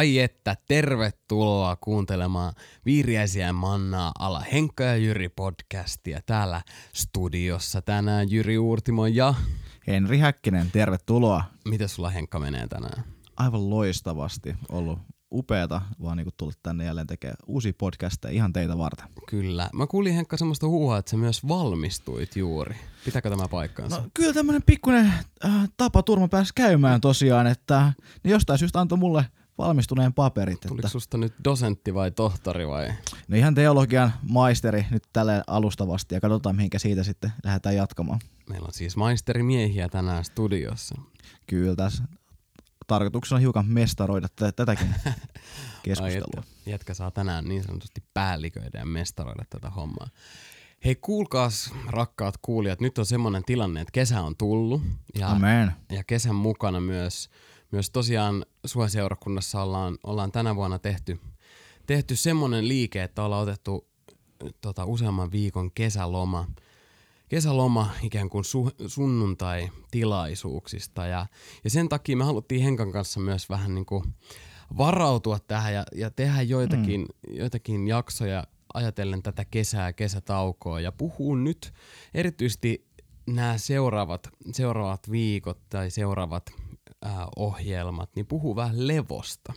Ai että, tervetuloa kuuntelemaan Viiriäisiä mannaa ala Henkka ja Jyri podcastia täällä studiossa tänään Jyri Uurtimo ja... Henri Häkkinen, tervetuloa. Miten sulla Henkka menee tänään? Aivan loistavasti ollut upeata vaan niinku tullut tänne jälleen tekemään uusia podcasteja ihan teitä varten. Kyllä. Mä kuulin Henkka semmoista huuhaa, että sä myös valmistuit juuri. Pitääkö tämä paikkaansa? No kyllä tämmönen pikkuinen äh, tapa turma pääsi käymään tosiaan, että ne jostain syystä antoi mulle valmistuneen paperit. Tuliko että, susta nyt dosentti vai tohtori vai? no ihan teologian maisteri nyt tälle alustavasti ja katsotaan mihinkä siitä sitten lähdetään jatkamaan. Meillä on siis maisterimiehiä tänään studiossa. Kyllä tässä tarkoituksena on hiukan mestaroida t- tätäkin keskustelua. jätkä, jätkä saa tänään niin sanotusti päälliköidä ja mestaroida tätä hommaa. Hei kuulkaas rakkaat kuulijat, nyt on semmoinen tilanne, että kesä on tullut ja, Amen. ja kesän mukana myös, myös tosiaan Suoseurakunnassa ollaan, ollaan tänä vuonna tehty, tehty semmoinen liike, että ollaan otettu tota, useamman viikon kesäloma, kesäloma ikään kuin su, sunnuntai-tilaisuuksista ja, ja sen takia me haluttiin Henkan kanssa myös vähän niin kuin varautua tähän ja, ja tehdä joitakin, mm. joitakin jaksoja ajatellen tätä kesää, kesätaukoa ja puhuu nyt erityisesti nämä seuraavat, seuraavat viikot tai seuraavat ää, ohjelmat, niin puhuu vähän levosta.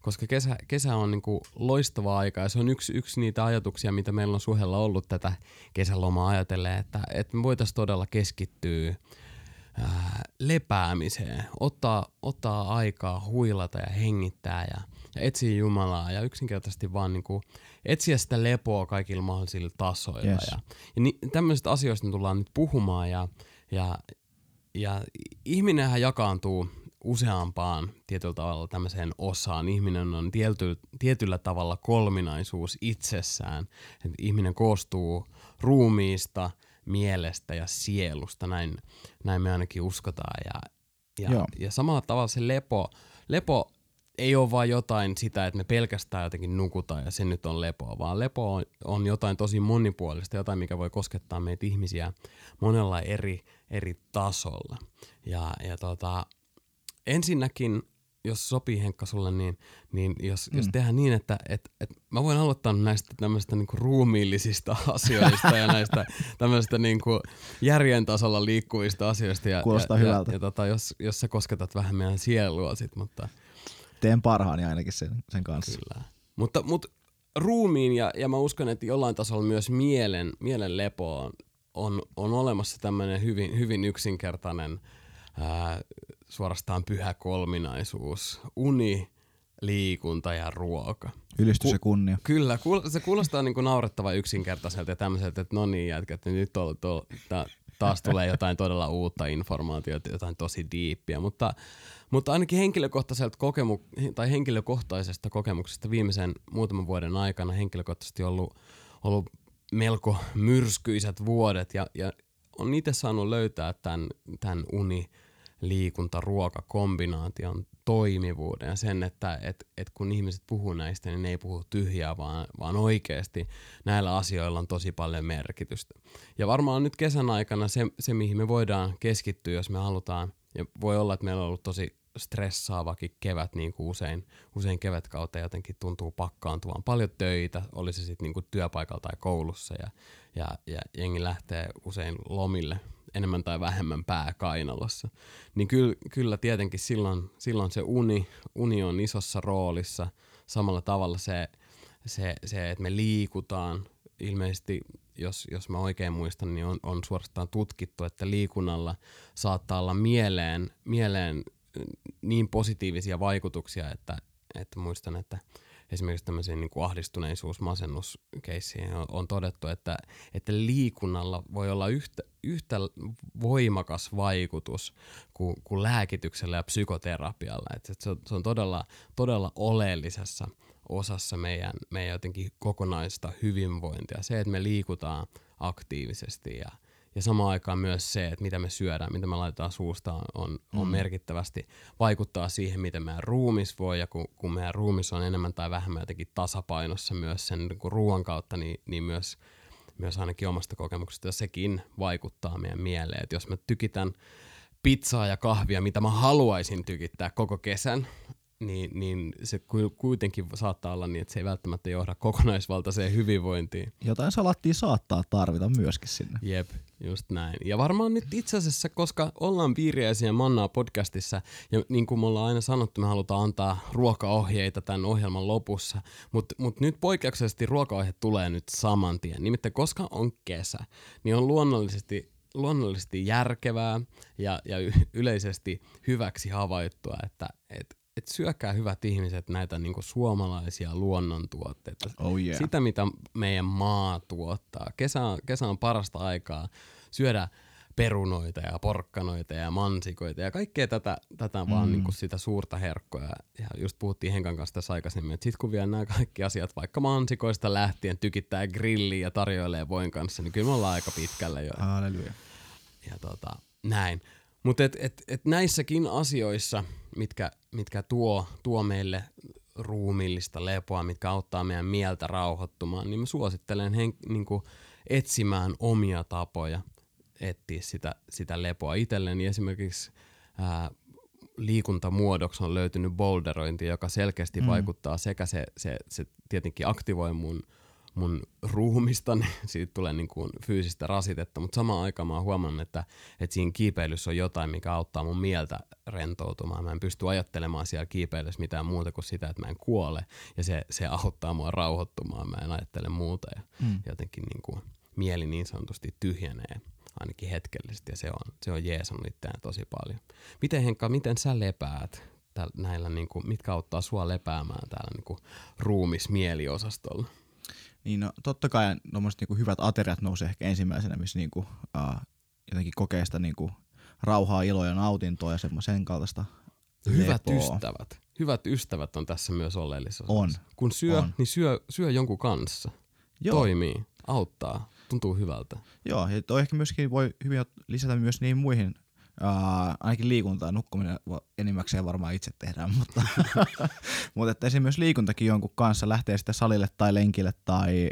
Koska kesä, kesä on niinku loistava aika ja se on yksi, yksi niitä ajatuksia, mitä meillä on suhella ollut tätä kesälomaa ajatellen, että, että me voitaisiin todella keskittyä ää, lepäämiseen, ottaa, ottaa aikaa huilata ja hengittää ja, ja etsiä Jumalaa ja yksinkertaisesti vaan niinku etsiä sitä lepoa kaikilla mahdollisilla tasoilla. Yes. Ja, ja ni, tämmöisistä asioista me tullaan nyt puhumaan ja, ja, ja ihminenhän jakaantuu useampaan tietyllä tavalla tämmöiseen osaan. Ihminen on tiety, tietyllä tavalla kolminaisuus itsessään. Et ihminen koostuu ruumiista, mielestä ja sielusta, näin, näin me ainakin uskotaan. Ja, ja, Joo. ja samalla tavalla se lepo, lepo ei ole vain jotain sitä, että me pelkästään jotenkin nukutaan ja se nyt on lepoa, vaan lepo on, on jotain tosi monipuolista, jotain, mikä voi koskettaa meitä ihmisiä monella eri, eri tasolla. Ja, ja tota, ensinnäkin, jos sopii Henkka sulle, niin, niin jos, mm. jos tehdään niin, että et, et mä voin aloittaa näistä tämmöistä niinku ruumiillisista asioista ja näistä tämmöistä niinku järjen tasolla liikkuvista asioista. Ja, Kuulostaa ja, hyvältä. Ja, ja tota, jos, jos sä kosketat vähän meidän sielua sit, mutta Teen parhaani ainakin sen, sen kanssa. kyllä. Mutta, mutta ruumiin ja, ja mä uskon, että jollain tasolla myös mielen, mielen lepo on, on, on olemassa tämmöinen hyvin, hyvin yksinkertainen ää, suorastaan pyhä kolminaisuus. Uni, liikunta ja ruoka. Ylistys ja kunnia. Kyllä, kuul- se kuulostaa niin kuin naurettavan yksinkertaiselta ja tämmöiseltä, että no niin jätkät, niin nyt on, to, ta, taas tulee jotain todella uutta informaatiota, jotain tosi diippiä, mutta, mutta ainakin henkilökohtaiselta kokemu- tai henkilökohtaisesta kokemuksesta viimeisen muutaman vuoden aikana henkilökohtaisesti ollut, ollut melko myrskyiset vuodet ja, ja on itse saanut löytää tämän, tämän uni, liikunta, ruoka, kombinaation toimivuuden ja sen, että et, et kun ihmiset puhuu näistä, niin ne ei puhu tyhjää, vaan, vaan oikeasti näillä asioilla on tosi paljon merkitystä. Ja varmaan nyt kesän aikana se, se, mihin me voidaan keskittyä, jos me halutaan, ja voi olla, että meillä on ollut tosi stressaavakin kevät, niin kuin usein, usein kevätkautta jotenkin tuntuu pakkaantuvan. Paljon töitä, oli se sitten niin työpaikalla tai koulussa, ja, ja, ja jengi lähtee usein lomille enemmän tai vähemmän pää kainalossa. Niin kyllä, kyllä tietenkin silloin, silloin se uni, uni on isossa roolissa. Samalla tavalla se, se, se että me liikutaan, ilmeisesti jos, jos mä oikein muistan, niin on, on suorastaan tutkittu, että liikunnalla saattaa olla mieleen, mieleen niin positiivisia vaikutuksia, että, että muistan, että esimerkiksi tämmöisiin niin ahdistuneisuus, masennuskeissiin on, on todettu, että, että liikunnalla voi olla yhtä, yhtä voimakas vaikutus kuin, kuin lääkityksellä ja psykoterapialla. Että se, on, se on todella, todella oleellisessa osassa meidän, meidän jotenkin kokonaista hyvinvointia. Se, että me liikutaan aktiivisesti ja, ja samaan aikaan myös se, että mitä me syödään, mitä me laitetaan suusta, on, on Mm. merkittävästi vaikuttaa siihen, miten meidän ruumis voi, ja kun, kun meidän ruumis on enemmän tai vähemmän jotenkin tasapainossa myös sen niin ruoan kautta, niin, niin myös, myös ainakin omasta kokemuksesta sekin vaikuttaa meidän mieleen. Et jos mä tykitän pizzaa ja kahvia, mitä mä haluaisin tykittää koko kesän, niin, niin se kuitenkin saattaa olla niin, että se ei välttämättä johda kokonaisvaltaiseen hyvinvointiin. Jotain salattia saattaa tarvita myöskin sinne. Jep, just näin. Ja varmaan nyt itse asiassa, koska ollaan Viiriäisiä Mannaa podcastissa, ja niin kuin me ollaan aina sanottu, me halutaan antaa ruokaohjeita tämän ohjelman lopussa, mutta mut nyt poikkeuksellisesti ruokaohje tulee nyt saman tien. Nimittäin koska on kesä, niin on luonnollisesti luonnollisesti järkevää ja, ja yleisesti hyväksi havaittua, että et, et syökää hyvät ihmiset näitä niinku suomalaisia luonnontuotteita. Oh yeah. Sitä, mitä meidän maa tuottaa. Kesä on, kesä on parasta aikaa syödä perunoita ja porkkanoita ja mansikoita ja kaikkea tätä, tätä mm. vaan niinku sitä suurta herkkoa. Ja just puhuttiin Henkan kanssa tässä aikaisemmin, että sit kun vielä nämä kaikki asiat, vaikka mansikoista lähtien tykittää grilliä ja tarjoilee voin kanssa, niin kyllä me ollaan aika pitkällä jo. Halleluja. Ja tota, näin. Mutta et, et, et näissäkin asioissa, mitkä, mitkä tuo, tuo meille ruumillista lepoa, mitkä auttaa meidän mieltä rauhoittumaan, niin mä suosittelen hen, niin kuin etsimään omia tapoja etsiä sitä, sitä lepoa itselleni. Esimerkiksi ää, liikuntamuodoksi on löytynyt boulderointi, joka selkeästi mm. vaikuttaa sekä se, se, se tietenkin aktivoi mun mun ruumista, niin siitä tulee niin kuin fyysistä rasitetta, mutta samaan aikaan mä oon huomannut, että, että siinä kiipeilyssä on jotain, mikä auttaa mun mieltä rentoutumaan. Mä en pysty ajattelemaan siellä kiipeilyssä mitään muuta kuin sitä, että mä en kuole, ja se, se auttaa mua rauhoittumaan, mä en ajattele muuta, ja mm. jotenkin niin kuin mieli niin sanotusti tyhjenee ainakin hetkellisesti, ja se on, se on jeesannut itseään tosi paljon. Miten Henkka, miten sä lepäät näillä, niin kuin, mitkä auttaa sua lepäämään täällä niin kuin ruumismieliosastolla? Niin no, totta kai niinku hyvät ateriat nousee ehkä ensimmäisenä, missä niinku, uh, jotenkin kokee sitä niinku, rauhaa, iloa ja nautintoa ja sen kaltaista Hyvät lepoa. ystävät. Hyvät ystävät on tässä myös oleellisessa. On. Kun syö, on. niin syö, syö jonkun kanssa. Joo. Toimii, auttaa, tuntuu hyvältä. Joo, ja toi ehkä myöskin voi hyvin lisätä myös niihin muihin Uh, ainakin liikuntaa, nukkuminen enimmäkseen varmaan itse tehdään, mutta, mutta että esimerkiksi liikuntakin jonkun kanssa lähtee sitten salille tai lenkille tai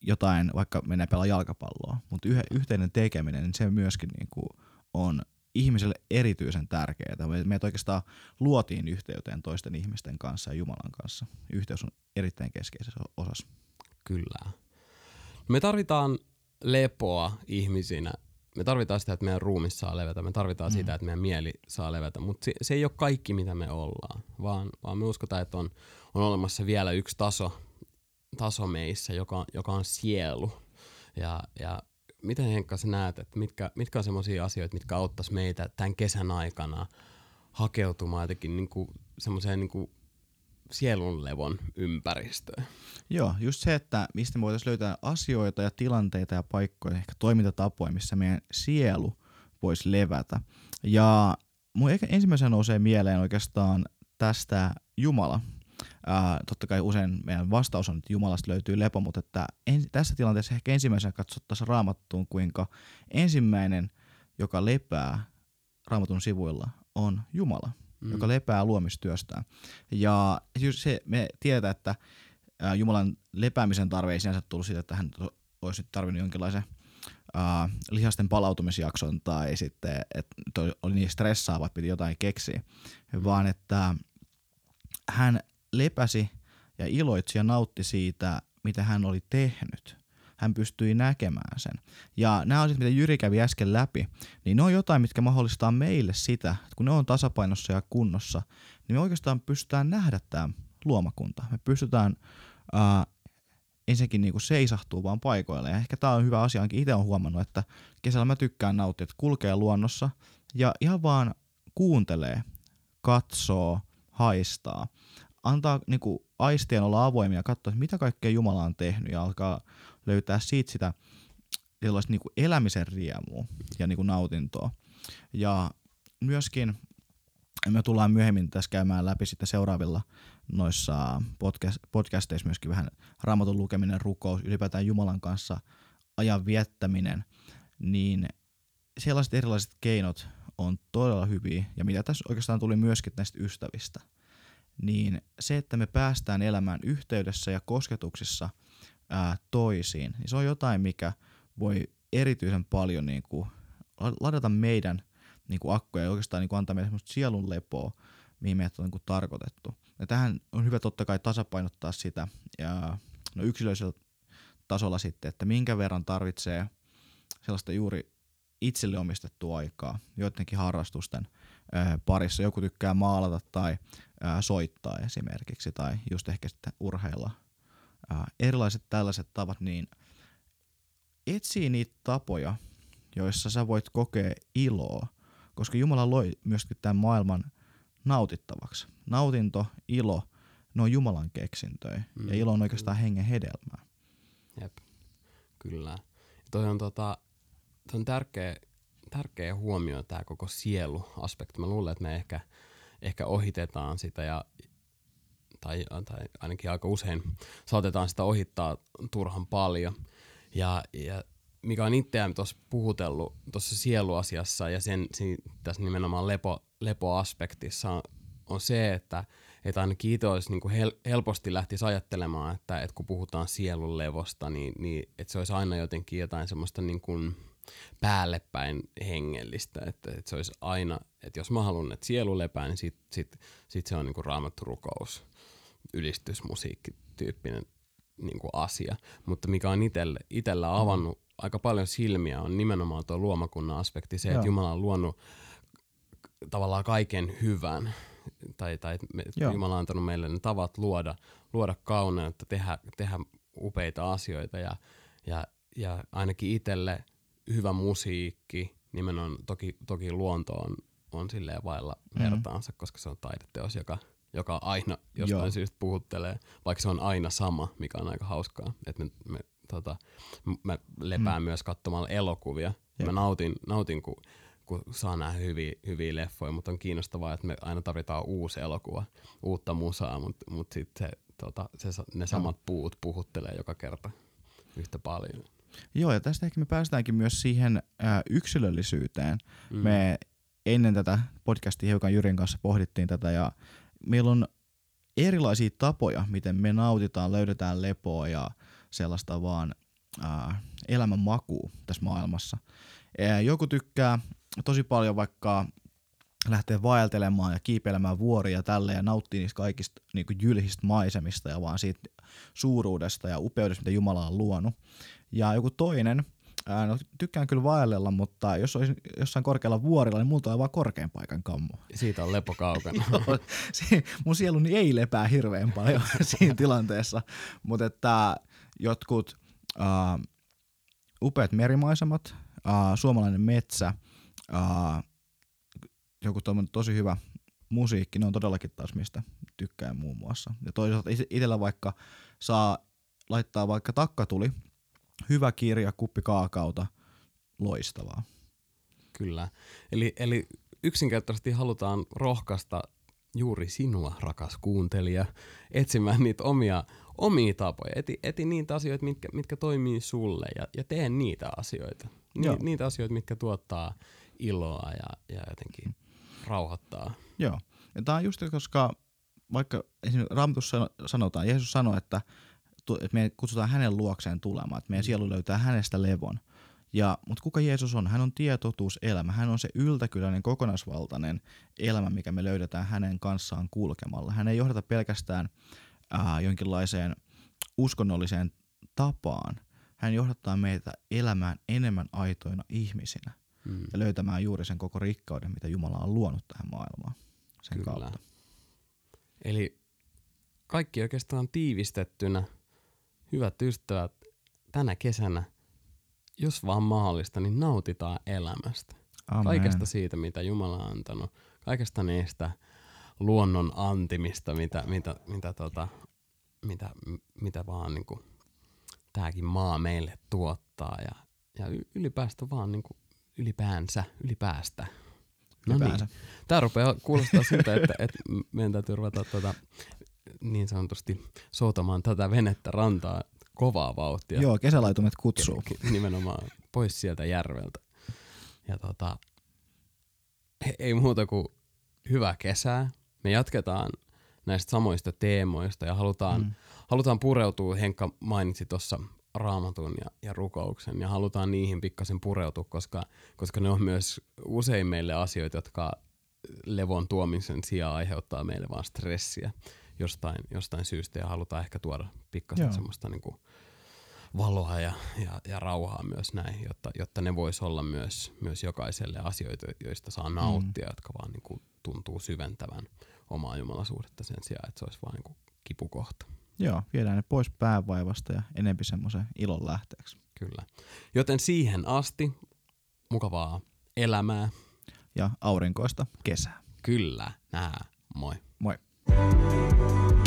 jotain, vaikka menee pelaa jalkapalloa, mutta yh, yhteinen tekeminen, niin se myöskin niin kuin on ihmiselle erityisen tärkeää. Me, oikeastaan luotiin yhteyteen toisten ihmisten kanssa ja Jumalan kanssa. Yhteys on erittäin keskeisessä osassa. Kyllä. Me tarvitaan lepoa ihmisinä me tarvitaan sitä, että meidän ruumi saa levätä, me tarvitaan mm. sitä, että meidän mieli saa levätä, mutta se, se ei ole kaikki, mitä me ollaan, vaan, vaan me uskotaan, että on, on olemassa vielä yksi taso, taso meissä, joka, joka on sielu. Ja, ja miten Henkka sä näet, että mitkä, mitkä on sellaisia asioita, mitkä auttaisi meitä tämän kesän aikana hakeutumaan jotenkin niin semmoiseen niin sielunlevon ympäristöön? Joo, just se, että mistä me voitaisiin löytää asioita ja tilanteita ja paikkoja, ehkä toimintatapoja, missä meidän sielu voisi levätä. Ja mun ensimmäisenä nousee mieleen oikeastaan tästä Jumala. Ää, totta kai usein meidän vastaus on, että Jumalasta löytyy lepo, mutta että en, tässä tilanteessa ehkä ensimmäisenä katsottaisiin raamattuun, kuinka ensimmäinen, joka lepää raamatun sivuilla, on Jumala, mm. joka lepää luomistyöstään. Ja se, me tiedetään, että Jumalan lepäämisen tarve ei sinänsä tullut siitä, että hän olisi tarvinnut jonkinlaisen uh, lihasten palautumisjakson tai sitten, että oli niin stressaava, että piti jotain keksiä, mm. vaan että hän lepäsi ja iloitsi ja nautti siitä, mitä hän oli tehnyt. Hän pystyi näkemään sen. Ja nämä asiat, mitä Jyri kävi äsken läpi, niin ne on jotain, mitkä mahdollistaa meille sitä, että kun ne on tasapainossa ja kunnossa, niin me oikeastaan pystytään nähdä tämä luomakunta. Me pystytään uh, ensinnäkin niinku seisahtuu vaan paikoille. Ja ehkä tämä on hyvä asia, ainakin itse olen huomannut, että kesällä mä tykkään nauttia, että kulkee luonnossa ja ihan vaan kuuntelee, katsoo, haistaa. Antaa niinku aistien olla avoimia ja katsoa, että mitä kaikkea Jumala on tehnyt ja alkaa löytää siitä sitä niinku elämisen riemua ja niinku nautintoa. Ja myöskin me tullaan myöhemmin tässä käymään läpi sitten seuraavilla noissa podcast, podcasteissa myöskin vähän raamatun lukeminen, rukous, ylipäätään Jumalan kanssa ajan viettäminen, niin sellaiset erilaiset keinot on todella hyviä. Ja mitä tässä oikeastaan tuli myöskin näistä ystävistä, niin se, että me päästään elämään yhteydessä ja kosketuksissa ää, toisiin, niin se on jotain, mikä voi erityisen paljon niin kuin, ladata meidän niin kuin akkuja ja oikeastaan niin kuin antaa meille sielun lepoa mihin meidät on niin tarkoitettu. Ja tähän on hyvä totta kai tasapainottaa sitä ja no yksilöllisellä tasolla sitten, että minkä verran tarvitsee sellaista juuri itselle omistettua aikaa joidenkin harrastusten ö, parissa. Joku tykkää maalata tai ö, soittaa esimerkiksi tai just ehkä sitten urheilla. Ö, erilaiset tällaiset tavat, niin etsii niitä tapoja, joissa sä voit kokea iloa, koska Jumala loi myöskin tämän maailman nautittavaksi. Nautinto, ilo, ne on Jumalan keksintöjä mm, ja ilo on oikeastaan hengen hedelmää. Jep, kyllä. Ja toi on, tota, toi on tärkeä, tärkeä huomio tämä koko sielu-aspekti. Mä luulen, että me ehkä, ehkä ohitetaan sitä ja tai, tai ainakin aika usein saatetaan sitä ohittaa turhan paljon. Ja, ja mikä on itseään tuossa puhutellut tuossa sieluasiassa ja sen, sen tässä nimenomaan lepo, lepoaspektissa on, on se, että, että ainakin itse olisi niin hel, helposti lähtisi ajattelemaan, että, että kun puhutaan sielun levosta, niin, niin että se olisi aina jotenkin jotain semmoista niin kuin päällepäin hengellistä, että, että se olisi aina, että jos mä haluan, että sielu lepää, niin sit, sit, sit se on niin kuin raamattu rukous, ylistysmusiikki tyyppinen niin kuin asia. Mutta mikä on itelle, itellä avannut mm. aika paljon silmiä on nimenomaan tuo luomakunnan aspekti, se, Joo. että Jumala on luonut tavallaan kaiken hyvän tai, tai me, Jumala on antanut meille ne tavat luoda, luoda kauneutta, tehdä, tehdä upeita asioita ja, ja, ja ainakin itselle hyvä musiikki, nimenomaan toki, toki luonto on, on silleen vailla mm. vertaansa, koska se on taideteos, joka, joka aina jostain Joo. syystä puhuttelee, vaikka se on aina sama, mikä on aika hauskaa. Että me, me, tota, mä lepään mm. myös katsomalla elokuvia. Jep. Mä nautin, nautin kun kun saa nähdä hyviä, hyviä leffoja, mutta on kiinnostavaa, että me aina tarvitaan uusi elokuva, uutta musaa, mutta mut sitten se, tota, se, ne samat puut puhuttelee joka kerta yhtä paljon. Joo, ja tästä ehkä me päästäänkin myös siihen ää, yksilöllisyyteen. Mm. Me ennen tätä podcastia hiukan Jyrin kanssa pohdittiin tätä, ja meillä on erilaisia tapoja, miten me nautitaan, löydetään lepoa ja sellaista vaan ää, elämän makuu tässä maailmassa. Ää, joku tykkää tosi paljon vaikka lähtee vaeltelemaan ja kiipeilemään vuoria tälle ja nauttii niistä kaikista niin kuin jylhistä maisemista ja vaan siitä suuruudesta ja upeudesta, mitä Jumala on luonut. Ja joku toinen, ää, no, tykkään kyllä vaellella, mutta jos olisi jossain korkealla vuorilla, niin multa on vaan korkean paikan kammo. Siitä on lepo kaukana. mun sieluni ei lepää hirveän paljon siinä tilanteessa, mutta että jotkut ää, upeat merimaisemat, ää, suomalainen metsä – Uh, joku tosi hyvä musiikki, ne on todellakin taas mistä tykkään muun muassa. Ja toisaalta itsellä vaikka saa laittaa vaikka takkatuli, hyvä kirja, kuppi kaakauta, loistavaa. Kyllä. Eli, eli yksinkertaisesti halutaan rohkaista juuri sinua, rakas kuuntelija, etsimään niitä omia, omia tapoja. Eti, eti niitä asioita, mitkä, mitkä toimii sulle ja, ja tee niitä asioita. Ni, niitä asioita, mitkä tuottaa iloa ja, ja jotenkin rauhoittaa. Joo. Ja tämä on just koska vaikka esimerkiksi Raamatussa sanotaan, Jeesus sanoi, että, että me kutsutaan hänen luokseen tulemaan, että meidän mm. sielu löytää hänestä levon. Ja, mutta kuka Jeesus on? Hän on tietotuus elämä. Hän on se yltäkyläinen, kokonaisvaltainen elämä, mikä me löydetään hänen kanssaan kulkemalla. Hän ei johdata pelkästään ää, jonkinlaiseen uskonnolliseen tapaan. Hän johdattaa meitä elämään enemmän aitoina ihmisinä mm. ja löytämään juuri sen koko rikkauden, mitä Jumala on luonut tähän maailmaan sen Kyllä. kautta. Eli kaikki oikeastaan tiivistettynä, hyvät ystävät, tänä kesänä, jos vaan mahdollista, niin nautitaan elämästä. Amen. Kaikesta siitä, mitä Jumala on antanut. Kaikesta niistä luonnon antimista, mitä, mitä, mitä, tota, mitä, mitä vaan niin tämäkin maa meille tuottaa. Ja, ja ylipäästä vaan niin kuin ylipäänsä, ylipäästä. No niin. Tämä rupeaa kuulostaa siltä, että, että meidän täytyy ruveta tuota, niin sanotusti soutamaan tätä venettä rantaa kovaa vauhtia. Joo, kesälaitumet kutsuu. Nimenomaan pois sieltä järveltä. Ja tota, ei muuta kuin hyvää kesää. Me jatketaan näistä samoista teemoista ja halutaan, mm. halutaan pureutua, Henkka mainitsi tuossa raamatun ja, ja rukouksen ja halutaan niihin pikkasen pureutua, koska, koska ne on myös usein meille asioita, jotka levon tuomisen sijaan aiheuttaa meille vaan stressiä jostain, jostain syystä ja halutaan ehkä tuoda pikkasen Joo. semmoista niinku valoa ja, ja, ja rauhaa myös näin, jotta, jotta ne vois olla myös, myös jokaiselle asioita, joista saa nauttia, mm. jotka vaan niinku tuntuu syventävän omaa jumalasuhdetta sen sijaan, että se olisi vaan niinku kipukohta. Joo, viedään ne pois päävaivasta ja enempi semmoisen ilon lähteeksi. Kyllä. Joten siihen asti mukavaa elämää. Ja aurinkoista kesää. Kyllä. Nää. Moi. Moi. Música